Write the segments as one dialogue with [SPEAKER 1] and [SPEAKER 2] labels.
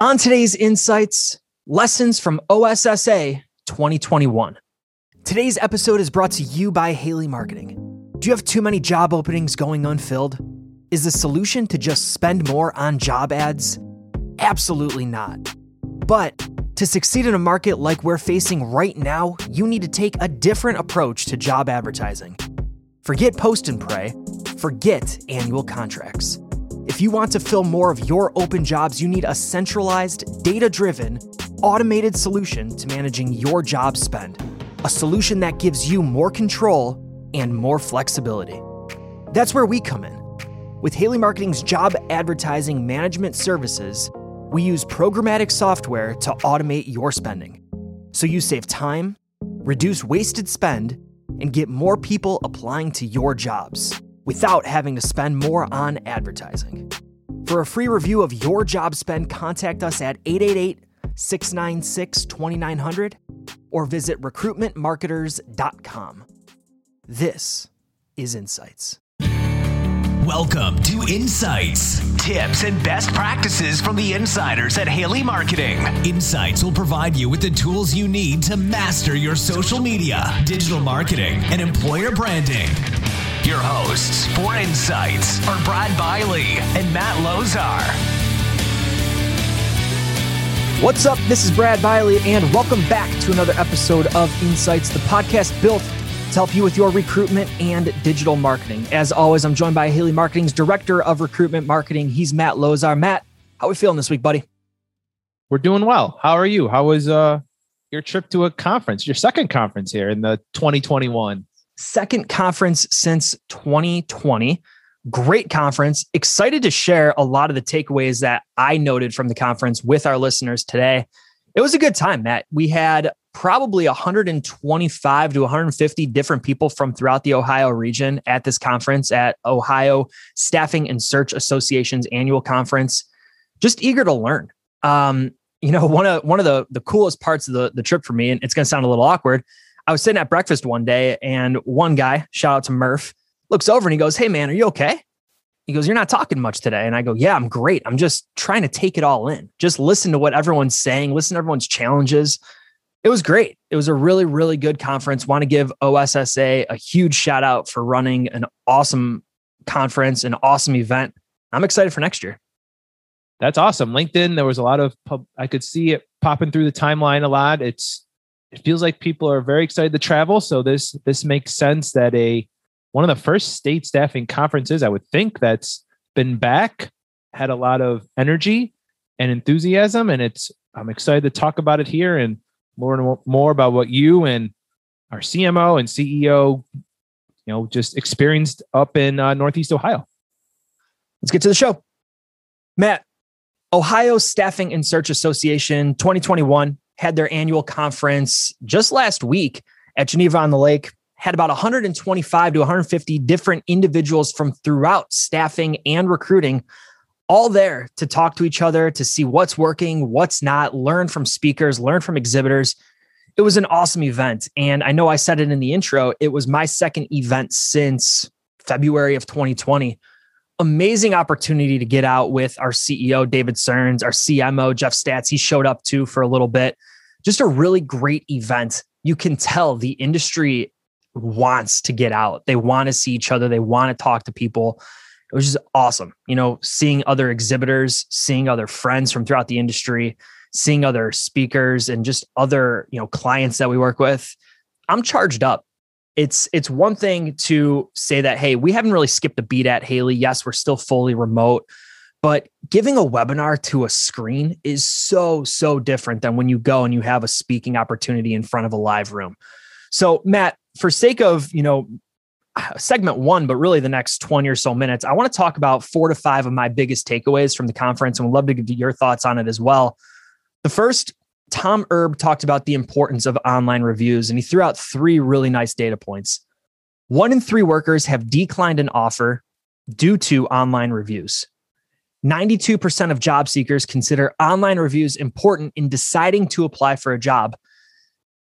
[SPEAKER 1] On today's Insights, lessons from OSSA 2021. Today's episode is brought to you by Haley Marketing. Do you have too many job openings going unfilled? Is the solution to just spend more on job ads? Absolutely not. But to succeed in a market like we're facing right now, you need to take a different approach to job advertising. Forget post and pray, forget annual contracts. If you want to fill more of your open jobs, you need a centralized, data driven, automated solution to managing your job spend. A solution that gives you more control and more flexibility. That's where we come in. With Haley Marketing's job advertising management services, we use programmatic software to automate your spending. So you save time, reduce wasted spend, and get more people applying to your jobs without having to spend more on advertising. For a free review of your job spend, contact us at 888 696 2900 or visit recruitmentmarketers.com. This is Insights.
[SPEAKER 2] Welcome to Insights, tips and best practices from the insiders at Haley Marketing. Insights will provide you with the tools you need to master your social media, digital marketing, and employer branding. Your hosts for Insights are Brad Bialy and Matt Lozar.
[SPEAKER 1] What's up? This is Brad Bialy, and welcome back to another episode of Insights, the podcast built to help you with your recruitment and digital marketing. As always, I'm joined by Haley Marketing's Director of Recruitment Marketing. He's Matt Lozar. Matt, how are we feeling this week, buddy?
[SPEAKER 3] We're doing well. How are you? How was uh your trip to a conference, your second conference here in the 2021?
[SPEAKER 1] Second conference since 2020. Great conference. Excited to share a lot of the takeaways that I noted from the conference with our listeners today. It was a good time, Matt. We had probably 125 to 150 different people from throughout the Ohio region at this conference at Ohio Staffing and Search Association's annual conference. Just eager to learn. Um, you know, one of one of the the coolest parts of the the trip for me, and it's going to sound a little awkward, I was sitting at breakfast one day and one guy, shout out to Murph, looks over and he goes, Hey man, are you okay? He goes, You're not talking much today. And I go, Yeah, I'm great. I'm just trying to take it all in. Just listen to what everyone's saying, listen to everyone's challenges. It was great. It was a really, really good conference. Want to give OSSA a huge shout out for running an awesome conference, an awesome event. I'm excited for next year.
[SPEAKER 3] That's awesome. LinkedIn, there was a lot of pub, I could see it popping through the timeline a lot. It's it feels like people are very excited to travel. So this this makes sense that a one of the first state staffing conferences I would think that's been back had a lot of energy and enthusiasm, and it's I'm excited to talk about it here and more and more about what you and our CMO and CEO, you know, just experienced up in uh, Northeast Ohio.
[SPEAKER 1] Let's get to the show, Matt. Ohio Staffing and Search Association 2021 had their annual conference just last week at Geneva on the Lake. Had about 125 to 150 different individuals from throughout staffing and recruiting all there to talk to each other, to see what's working, what's not, learn from speakers, learn from exhibitors. It was an awesome event. And I know I said it in the intro, it was my second event since February of 2020 amazing opportunity to get out with our CEO, David Searns, our CMO, Jeff Staats. He showed up too for a little bit. Just a really great event. You can tell the industry wants to get out. They want to see each other. They want to talk to people. It was just awesome. You know, seeing other exhibitors, seeing other friends from throughout the industry, seeing other speakers and just other, you know, clients that we work with. I'm charged up it's it's one thing to say that hey we haven't really skipped a beat at haley. Yes we're still fully remote but giving a webinar to a screen is so so different than when you go and you have a speaking opportunity in front of a live room. So matt for sake of you know segment one but really the next 20 or so minutes i want to talk about four to five of my biggest takeaways from the conference and would love to give you your thoughts on it as well. The first Tom Erb talked about the importance of online reviews, and he threw out three really nice data points. One in three workers have declined an offer due to online reviews. 92% of job seekers consider online reviews important in deciding to apply for a job.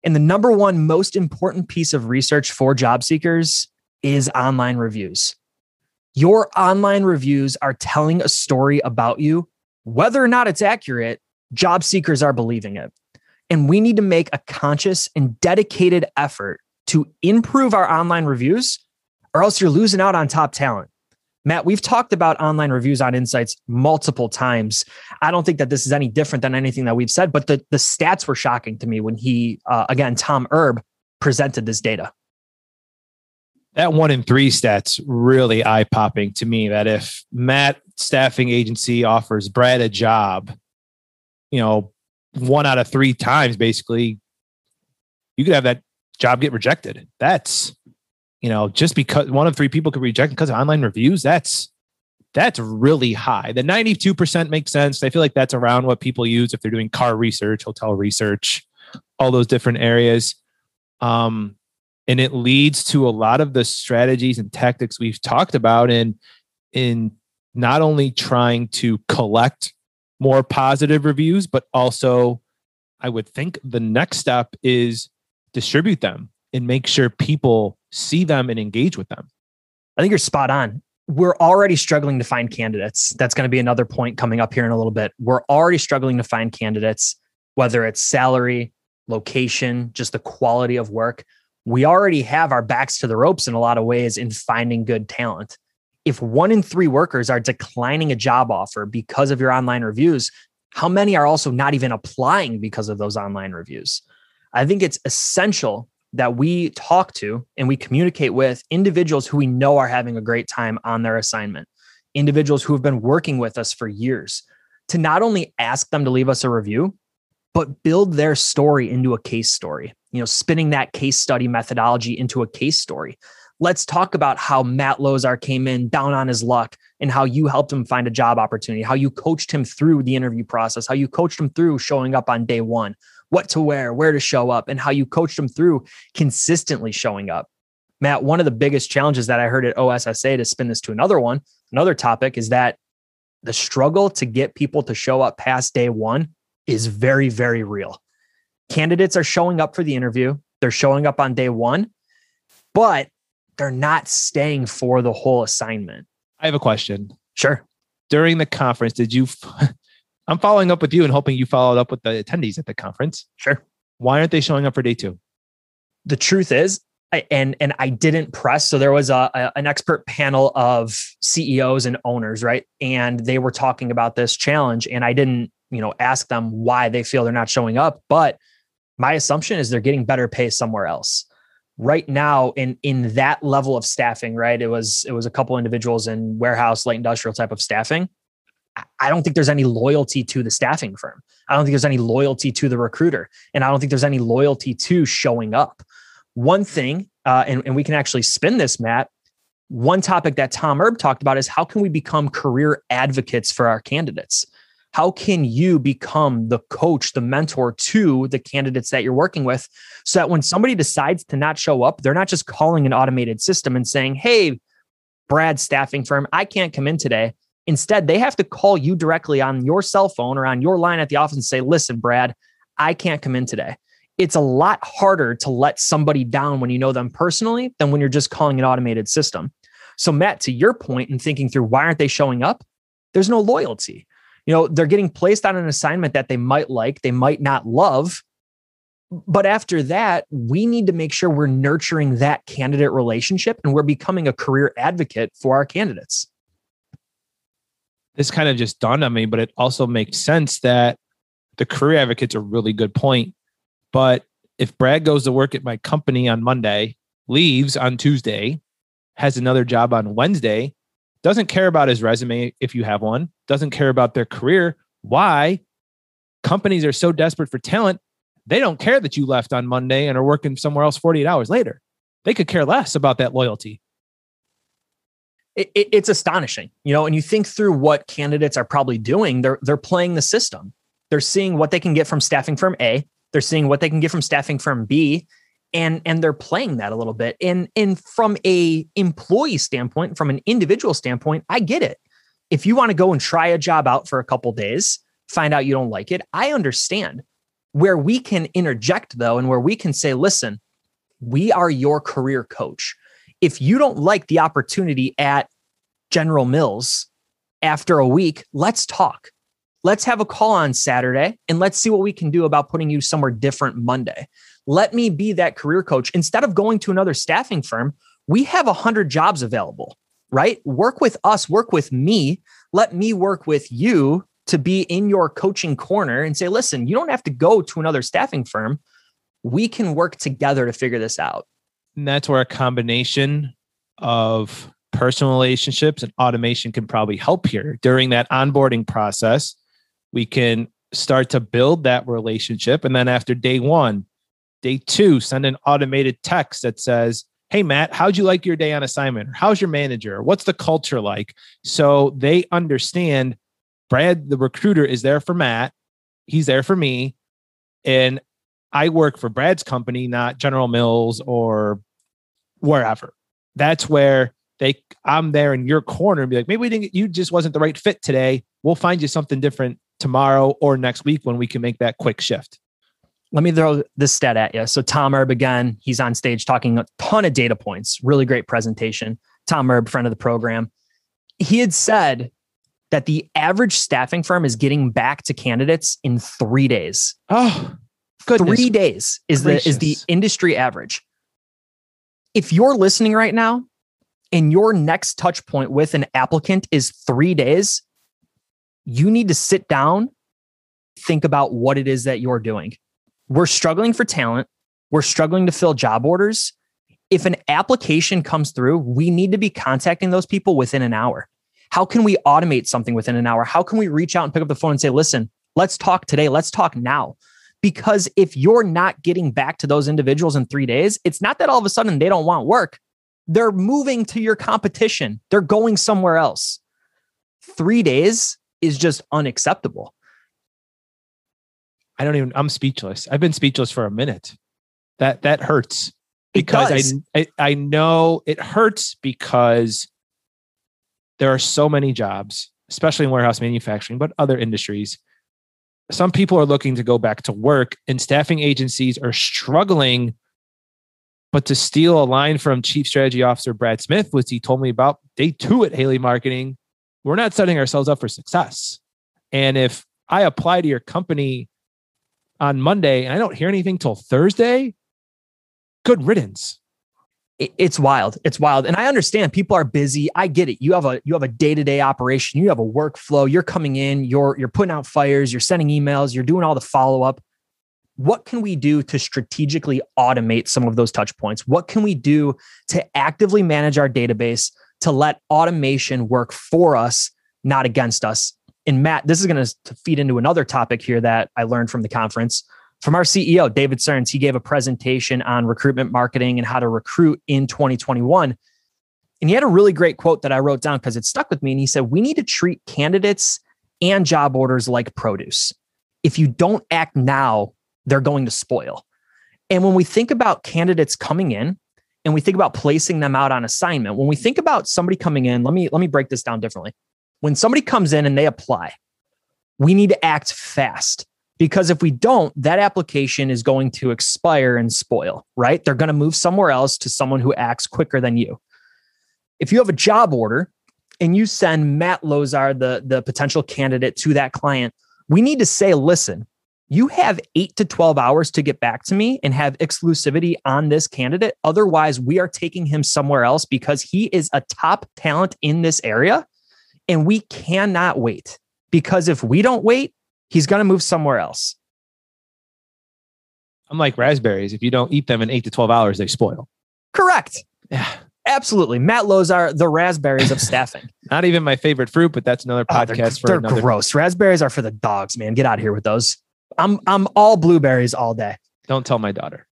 [SPEAKER 1] And the number one most important piece of research for job seekers is online reviews. Your online reviews are telling a story about you. Whether or not it's accurate job seekers are believing it. And we need to make a conscious and dedicated effort to improve our online reviews, or else you're losing out on top talent. Matt, we've talked about online reviews on Insights multiple times. I don't think that this is any different than anything that we've said, but the, the stats were shocking to me when he, uh, again, Tom Erb presented this data.
[SPEAKER 3] That one in three stats really eye popping to me. That if Matt staffing agency offers Brad a job, you know, one out of three times, basically, you could have that job get rejected. That's you know, just because one of three people could reject because of online reviews, that's that's really high. The 92% makes sense. I feel like that's around what people use if they're doing car research, hotel research, all those different areas. Um, and it leads to a lot of the strategies and tactics we've talked about in in not only trying to collect more positive reviews, but also I would think the next step is distribute them and make sure people see them and engage with them.
[SPEAKER 1] I think you're spot on. We're already struggling to find candidates. That's going to be another point coming up here in a little bit. We're already struggling to find candidates, whether it's salary, location, just the quality of work. We already have our backs to the ropes in a lot of ways in finding good talent. If one in three workers are declining a job offer because of your online reviews, how many are also not even applying because of those online reviews? I think it's essential that we talk to and we communicate with individuals who we know are having a great time on their assignment, individuals who have been working with us for years, to not only ask them to leave us a review, but build their story into a case story, you know, spinning that case study methodology into a case story. Let's talk about how Matt Lozar came in down on his luck and how you helped him find a job opportunity, how you coached him through the interview process, how you coached him through showing up on day one, what to wear, where to show up, and how you coached him through consistently showing up. Matt, one of the biggest challenges that I heard at OSSA to spin this to another one, another topic is that the struggle to get people to show up past day one is very, very real. Candidates are showing up for the interview, they're showing up on day one, but they're not staying for the whole assignment.
[SPEAKER 3] I have a question.
[SPEAKER 1] Sure.
[SPEAKER 3] During the conference, did you I'm following up with you and hoping you followed up with the attendees at the conference.
[SPEAKER 1] Sure.
[SPEAKER 3] Why aren't they showing up for day two?
[SPEAKER 1] The truth is, I, and and I didn't press. So there was a, a, an expert panel of CEOs and owners, right? And they were talking about this challenge, and I didn't, you know, ask them why they feel they're not showing up. But my assumption is they're getting better pay somewhere else. Right now, in in that level of staffing, right? It was it was a couple individuals in warehouse, light industrial type of staffing I don't think there's any loyalty to the staffing firm. I don't think there's any loyalty to the recruiter. And I don't think there's any loyalty to showing up. One thing, uh, and, and we can actually spin this, Matt. One topic that Tom Erb talked about is how can we become career advocates for our candidates? How can you become the coach, the mentor to the candidates that you're working with so that when somebody decides to not show up, they're not just calling an automated system and saying, Hey, Brad staffing firm, I can't come in today. Instead, they have to call you directly on your cell phone or on your line at the office and say, listen, Brad, I can't come in today. It's a lot harder to let somebody down when you know them personally than when you're just calling an automated system. So, Matt, to your point and thinking through why aren't they showing up? There's no loyalty. You know, they're getting placed on an assignment that they might like, they might not love. But after that, we need to make sure we're nurturing that candidate relationship and we're becoming a career advocate for our candidates
[SPEAKER 3] this kind of just dawned on me, but it also makes sense that the career advocate's a really good point. But if Brad goes to work at my company on Monday, leaves on Tuesday, has another job on Wednesday, doesn't care about his resume if you have one, doesn't care about their career. Why? Companies are so desperate for talent, they don't care that you left on Monday and are working somewhere else 48 hours later. They could care less about that loyalty
[SPEAKER 1] it, it, it's astonishing, you know. And you think through what candidates are probably doing; they're they're playing the system. They're seeing what they can get from staffing firm A. They're seeing what they can get from staffing firm B, and and they're playing that a little bit. And and from a employee standpoint, from an individual standpoint, I get it. If you want to go and try a job out for a couple days, find out you don't like it, I understand. Where we can interject though, and where we can say, listen, we are your career coach if you don't like the opportunity at General Mills after a week, let's talk. Let's have a call on Saturday and let's see what we can do about putting you somewhere different Monday. Let me be that career coach. Instead of going to another staffing firm, we have 100 jobs available, right? Work with us, work with me. Let me work with you to be in your coaching corner and say, listen, you don't have to go to another staffing firm. We can work together to figure this out.
[SPEAKER 3] And that's where a combination of personal relationships and automation can probably help here. During that onboarding process, we can start to build that relationship. And then after day one, day two, send an automated text that says, Hey, Matt, how'd you like your day on assignment? how's your manager? What's the culture like? So they understand Brad, the recruiter, is there for Matt. He's there for me. And I work for Brad's company, not General Mills or wherever. That's where they I'm there in your corner and be like, maybe we didn't you just wasn't the right fit today. We'll find you something different tomorrow or next week when we can make that quick shift.
[SPEAKER 1] Let me throw this stat at you. So Tom Erb again, he's on stage talking a ton of data points. Really great presentation. Tom Erb, friend of the program. He had said that the average staffing firm is getting back to candidates in three days.
[SPEAKER 3] Oh,
[SPEAKER 1] goodness. three days is gracious. the is the industry average. If you're listening right now and your next touch point with an applicant is three days, you need to sit down, think about what it is that you're doing. We're struggling for talent. We're struggling to fill job orders. If an application comes through, we need to be contacting those people within an hour. How can we automate something within an hour? How can we reach out and pick up the phone and say, listen, let's talk today. Let's talk now. Because if you're not getting back to those individuals in three days, it's not that all of a sudden they don't want work. They're moving to your competition, they're going somewhere else. Three days is just unacceptable.
[SPEAKER 3] I don't even, I'm speechless. I've been speechless for a minute. That, that hurts because I, I, I know it hurts because there are so many jobs, especially in warehouse manufacturing, but other industries. Some people are looking to go back to work, and staffing agencies are struggling. But to steal a line from Chief Strategy Officer Brad Smith, which he told me about day two at Haley Marketing, we're not setting ourselves up for success. And if I apply to your company on Monday and I don't hear anything till Thursday, good riddance.
[SPEAKER 1] It's wild. It's wild. And i understand people are busy. I get it. You have a you have a day-to-day operation. You have a workflow. You're coming in. You're you're putting out fires. You're sending emails. You're doing all the follow-up. What can we do to strategically automate some of those touch points? What can we do to actively manage our database to let automation work for us not against us and matt this is going to feed into another topic here that i learned from the conference from our CEO, David Searns. He gave a presentation on recruitment marketing and how to recruit in 2021. And he had a really great quote that I wrote down because it stuck with me. And he said, We need to treat candidates and job orders like produce. If you don't act now, they're going to spoil. And when we think about candidates coming in and we think about placing them out on assignment, when we think about somebody coming in, let me let me break this down differently. When somebody comes in and they apply, we need to act fast because if we don't, that application is going to expire and spoil, right? They're going to move somewhere else to someone who acts quicker than you. If you have a job order and you send Matt Lozar, the, the potential candidate, to that client, we need to say, listen, you have eight to 12 hours to get back to me and have exclusivity on this candidate. Otherwise, we are taking him somewhere else because he is a top talent in this area. And we cannot wait because if we don't wait, he's going to move somewhere else.
[SPEAKER 3] I'm like raspberries. If you don't eat them in eight to 12 hours, they spoil.
[SPEAKER 1] Correct. Yeah. Absolutely. Matt Lowe's are the raspberries of staffing.
[SPEAKER 3] Not even my favorite fruit, but that's another ah, podcast oh,
[SPEAKER 1] they're,
[SPEAKER 3] for
[SPEAKER 1] they're
[SPEAKER 3] another.
[SPEAKER 1] gross. Raspberries are for the dogs, man. Get out of here with those. I'm I'm all blueberries all day.
[SPEAKER 3] Don't tell my daughter.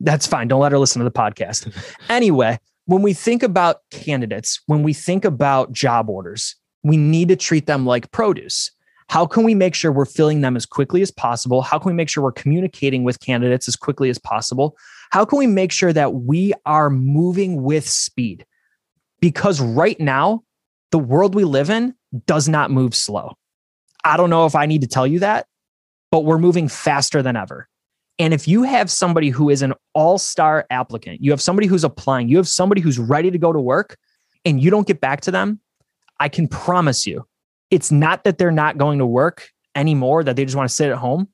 [SPEAKER 1] That's fine. Don't let her listen to the podcast. anyway, when we think about candidates, when we think about job orders, we need to treat them like produce. How can we make sure we're filling them as quickly as possible? How can we make sure we're communicating with candidates as quickly as possible? How can we make sure that we are moving with speed? Because right now, the world we live in does not move slow. I don't know if I need to tell you that, but we're moving faster than ever. And if you have somebody who is an all star applicant, you have somebody who's applying, you have somebody who's ready to go to work, and you don't get back to them, I can promise you it's not that they're not going to work anymore, that they just want to sit at home.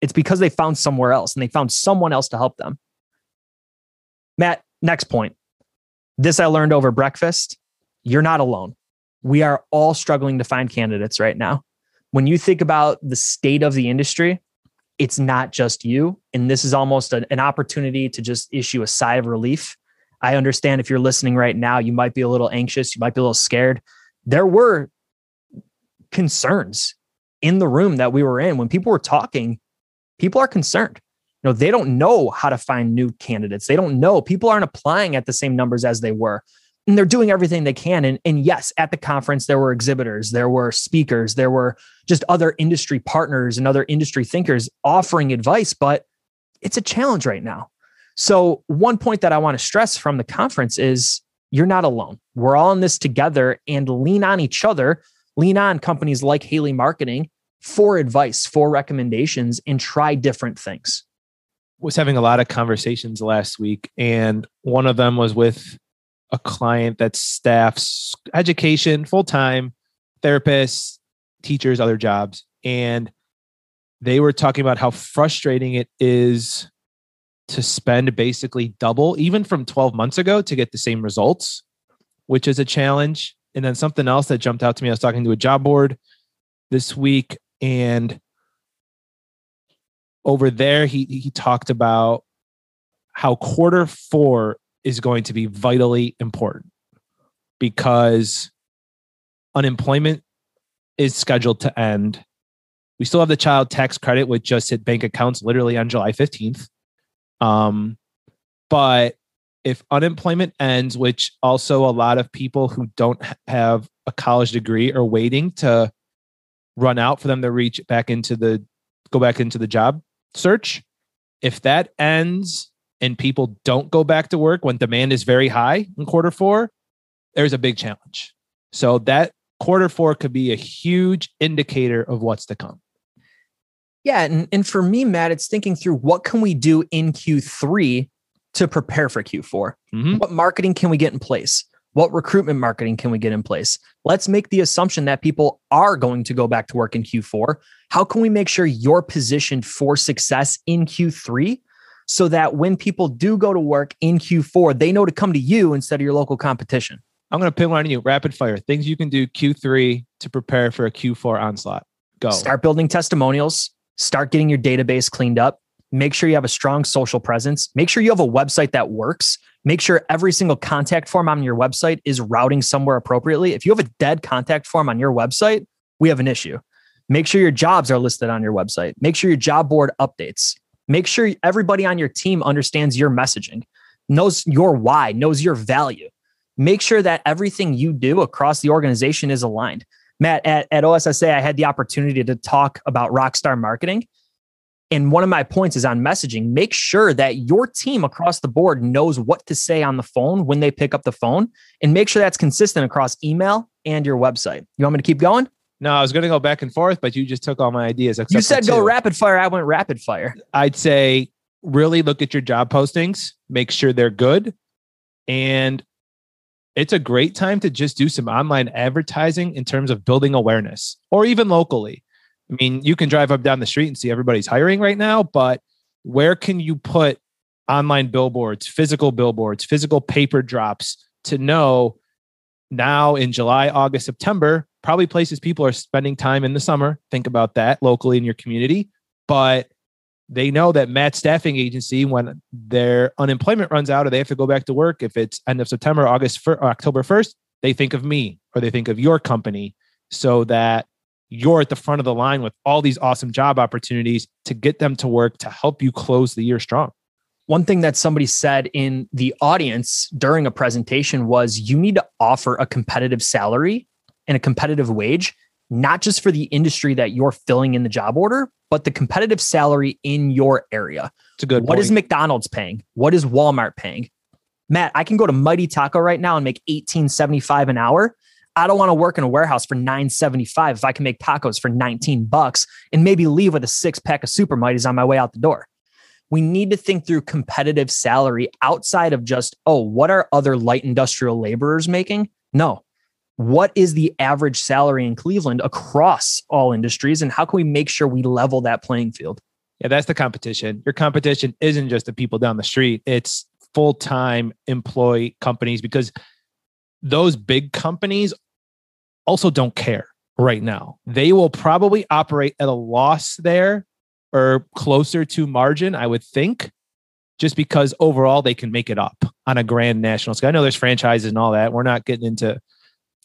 [SPEAKER 1] It's because they found somewhere else and they found someone else to help them. Matt, next point. This I learned over breakfast. You're not alone. We are all struggling to find candidates right now. When you think about the state of the industry, it's not just you. And this is almost an, an opportunity to just issue a sigh of relief. I understand if you're listening right now, you might be a little anxious, you might be a little scared. There were concerns in the room that we were in when people were talking. People are concerned. You know, they don't know how to find new candidates. They don't know. People aren't applying at the same numbers as they were and they're doing everything they can. And, and yes, at the conference, there were exhibitors, there were speakers, there were just other industry partners and other industry thinkers offering advice, but it's a challenge right now. So, one point that I want to stress from the conference is you're not alone. We're all in this together and lean on each other, lean on companies like Haley Marketing for advice, for recommendations, and try different things.
[SPEAKER 3] Was having a lot of conversations last week, and one of them was with a client that staffs education full time, therapists, teachers, other jobs. And they were talking about how frustrating it is to spend basically double, even from 12 months ago, to get the same results, which is a challenge. And then something else that jumped out to me I was talking to a job board this week, and over there, he, he talked about how quarter four is going to be vitally important because unemployment is scheduled to end. We still have the child tax credit, which just hit bank accounts literally on July 15th. Um, but if unemployment ends, which also a lot of people who don't have a college degree are waiting to run out for them to reach back into the go back into the job search. If that ends and people don't go back to work when demand is very high in quarter four, there's a big challenge. So that quarter four could be a huge indicator of what's to come.
[SPEAKER 1] Yeah. And, and for me, Matt, it's thinking through what can we do in Q3 to prepare for Q4? Mm-hmm. What marketing can we get in place? What recruitment marketing can we get in place? Let's make the assumption that people are going to go back to work in Q4. How can we make sure you're positioned for success in Q3 so that when people do go to work in Q4, they know to come to you instead of your local competition.
[SPEAKER 3] I'm going to pin one on you rapid fire things you can do Q3 to prepare for a Q4 onslaught. Go.
[SPEAKER 1] Start building testimonials, start getting your database cleaned up. Make sure you have a strong social presence. Make sure you have a website that works. Make sure every single contact form on your website is routing somewhere appropriately. If you have a dead contact form on your website, we have an issue. Make sure your jobs are listed on your website. Make sure your job board updates. Make sure everybody on your team understands your messaging, knows your why, knows your value. Make sure that everything you do across the organization is aligned. Matt, at, at OSSA, I had the opportunity to talk about rockstar marketing. And one of my points is on messaging. Make sure that your team across the board knows what to say on the phone when they pick up the phone and make sure that's consistent across email and your website. You want me to keep going?
[SPEAKER 3] No, I was going to go back and forth, but you just took all my ideas.
[SPEAKER 1] You said go rapid fire. I went rapid fire.
[SPEAKER 3] I'd say really look at your job postings, make sure they're good. And it's a great time to just do some online advertising in terms of building awareness or even locally. I mean, you can drive up down the street and see everybody's hiring right now, but where can you put online billboards, physical billboards, physical paper drops to know now in July, August, September, probably places people are spending time in the summer. Think about that locally in your community. But they know that Matt Staffing Agency, when their unemployment runs out or they have to go back to work, if it's end of September, August, or October 1st, they think of me or they think of your company so that you're at the front of the line with all these awesome job opportunities to get them to work to help you close the year strong.
[SPEAKER 1] One thing that somebody said in the audience during a presentation was you need to offer a competitive salary and a competitive wage, not just for the industry that you're filling in the job order, but the competitive salary in your area.
[SPEAKER 3] It's a good.
[SPEAKER 1] What point. is McDonald's paying? What is Walmart paying? Matt, I can go to Mighty Taco right now and make 1875 an hour. I don't want to work in a warehouse for 975 if I can make tacos for 19 bucks and maybe leave with a six pack of super mighties on my way out the door. We need to think through competitive salary outside of just, oh, what are other light industrial laborers making? No, what is the average salary in Cleveland across all industries and how can we make sure we level that playing field?
[SPEAKER 3] Yeah, that's the competition. Your competition isn't just the people down the street, it's full time employee companies because those big companies also don't care right now. They will probably operate at a loss there or closer to margin, I would think, just because overall they can make it up on a grand national scale. I know there's franchises and all that. We're not getting into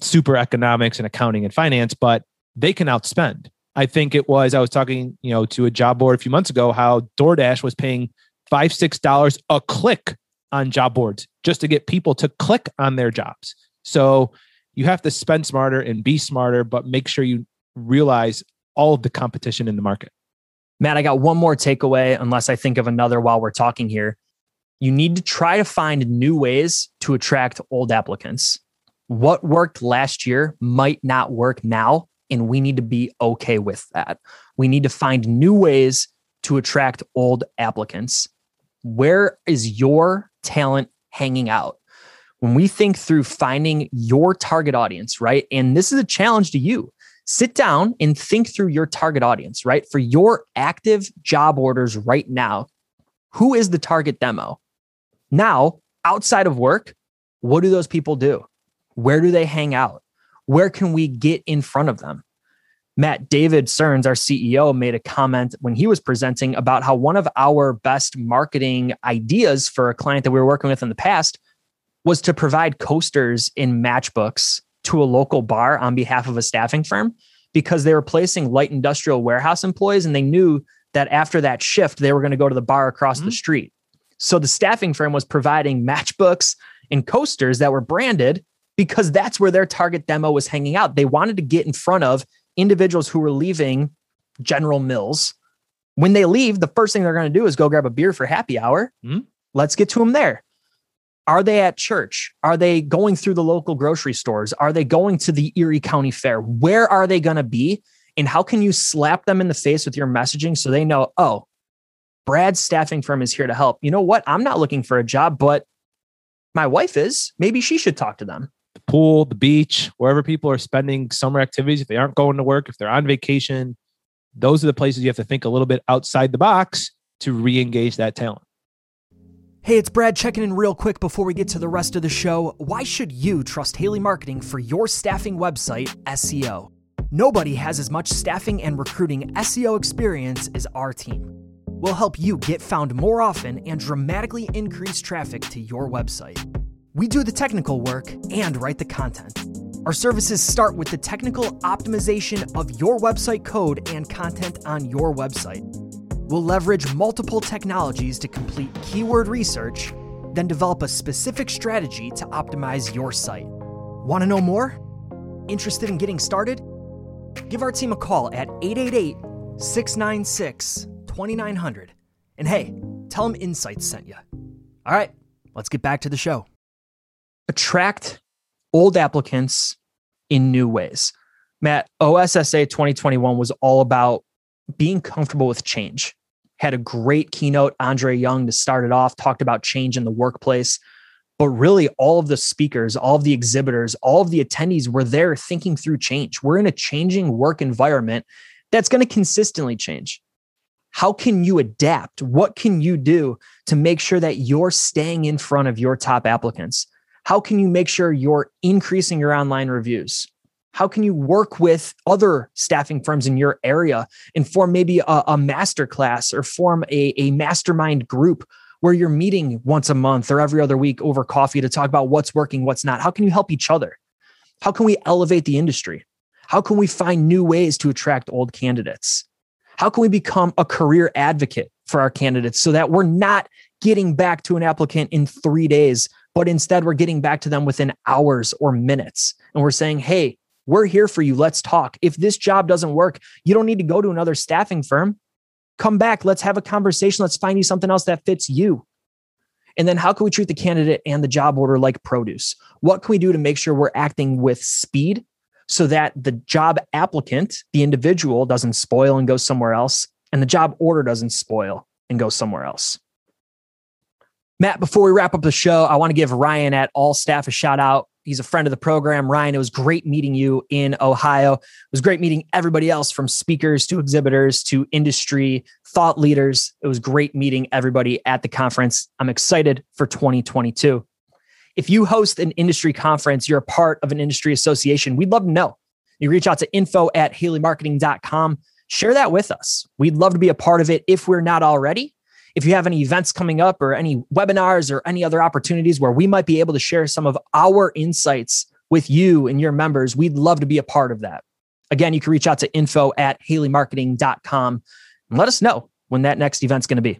[SPEAKER 3] super economics and accounting and finance, but they can outspend. I think it was, I was talking, you know, to a job board a few months ago, how DoorDash was paying five, six dollars a click on job boards just to get people to click on their jobs. So you have to spend smarter and be smarter, but make sure you realize all of the competition in the market.
[SPEAKER 1] Matt, I got one more takeaway, unless I think of another while we're talking here. You need to try to find new ways to attract old applicants. What worked last year might not work now, and we need to be okay with that. We need to find new ways to attract old applicants. Where is your talent hanging out? When we think through finding your target audience, right? And this is a challenge to you. Sit down and think through your target audience, right? For your active job orders right now, who is the target demo? Now, outside of work, what do those people do? Where do they hang out? Where can we get in front of them? Matt David Searns, our CEO, made a comment when he was presenting about how one of our best marketing ideas for a client that we were working with in the past was to provide coasters in matchbooks to a local bar on behalf of a staffing firm because they were placing light industrial warehouse employees and they knew that after that shift, they were going to go to the bar across mm-hmm. the street. So the staffing firm was providing matchbooks and coasters that were branded because that's where their target demo was hanging out. They wanted to get in front of individuals who were leaving General Mills. When they leave, the first thing they're going to do is go grab a beer for happy hour. Mm-hmm. Let's get to them there. Are they at church? Are they going through the local grocery stores? Are they going to the Erie County Fair? Where are they going to be? And how can you slap them in the face with your messaging so they know, oh, Brad's staffing firm is here to help. You know what? I'm not looking for a job, but my wife is. Maybe she should talk to them
[SPEAKER 3] the pool, the beach, wherever people are spending summer activities, if they aren't going to work, if they're on vacation, those are the places you have to think a little bit outside the box to re engage that talent.
[SPEAKER 1] Hey, it's Brad checking in real quick before we get to the rest of the show. Why should you trust Haley Marketing for your staffing website SEO? Nobody has as much staffing and recruiting SEO experience as our team. We'll help you get found more often and dramatically increase traffic to your website. We do the technical work and write the content. Our services start with the technical optimization of your website code and content on your website. We'll leverage multiple technologies to complete keyword research, then develop a specific strategy to optimize your site. Want to know more? Interested in getting started? Give our team a call at 888 696 2900. And hey, tell them Insights sent you. All right, let's get back to the show attract old applicants in new ways. Matt, OSSA 2021 was all about being comfortable with change. Had a great keynote, Andre Young, to start it off, talked about change in the workplace. But really, all of the speakers, all of the exhibitors, all of the attendees were there thinking through change. We're in a changing work environment that's going to consistently change. How can you adapt? What can you do to make sure that you're staying in front of your top applicants? How can you make sure you're increasing your online reviews? How can you work with other staffing firms in your area and form maybe a, a master class or form a, a mastermind group where you're meeting once a month or every other week over coffee to talk about what's working, what's not? How can you help each other? How can we elevate the industry? How can we find new ways to attract old candidates? How can we become a career advocate for our candidates so that we're not getting back to an applicant in three days but instead we're getting back to them within hours or minutes. And we're saying, hey, we're here for you. Let's talk. If this job doesn't work, you don't need to go to another staffing firm. Come back. Let's have a conversation. Let's find you something else that fits you. And then how can we treat the candidate and the job order like produce? What can we do to make sure we're acting with speed so that the job applicant, the individual, doesn't spoil and go somewhere else, and the job order doesn't spoil and go somewhere else? Matt, before we wrap up the show, I want to give Ryan at All Staff a shout out. He's a friend of the program. Ryan, it was great meeting you in Ohio. It was great meeting everybody else from speakers to exhibitors to industry thought leaders. It was great meeting everybody at the conference. I'm excited for 2022. If you host an industry conference, you're a part of an industry association, we'd love to know. You reach out to info at haleymarketing.com. Share that with us. We'd love to be a part of it if we're not already. If you have any events coming up or any webinars or any other opportunities where we might be able to share some of our insights with you and your members, we'd love to be a part of that. Again, you can reach out to info at haleymarketing.com and let us know when that next event's going to be.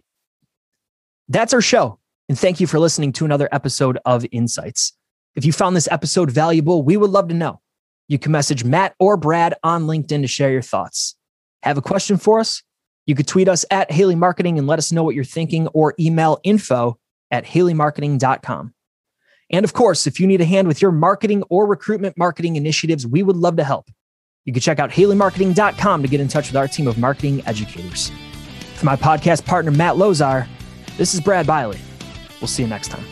[SPEAKER 1] That's our show. And thank you for listening to another episode of Insights. If you found this episode valuable, we would love to know. You can message Matt or Brad on LinkedIn to share your thoughts. Have a question for us? You could tweet us at Haley Marketing and let us know what you're thinking or email info at haleymarketing.com. And of course, if you need a hand with your marketing or recruitment marketing initiatives, we would love to help. You can check out haleymarketing.com to get in touch with our team of marketing educators. For my podcast partner, Matt Lozar, this is Brad Bialy. We'll see you next time.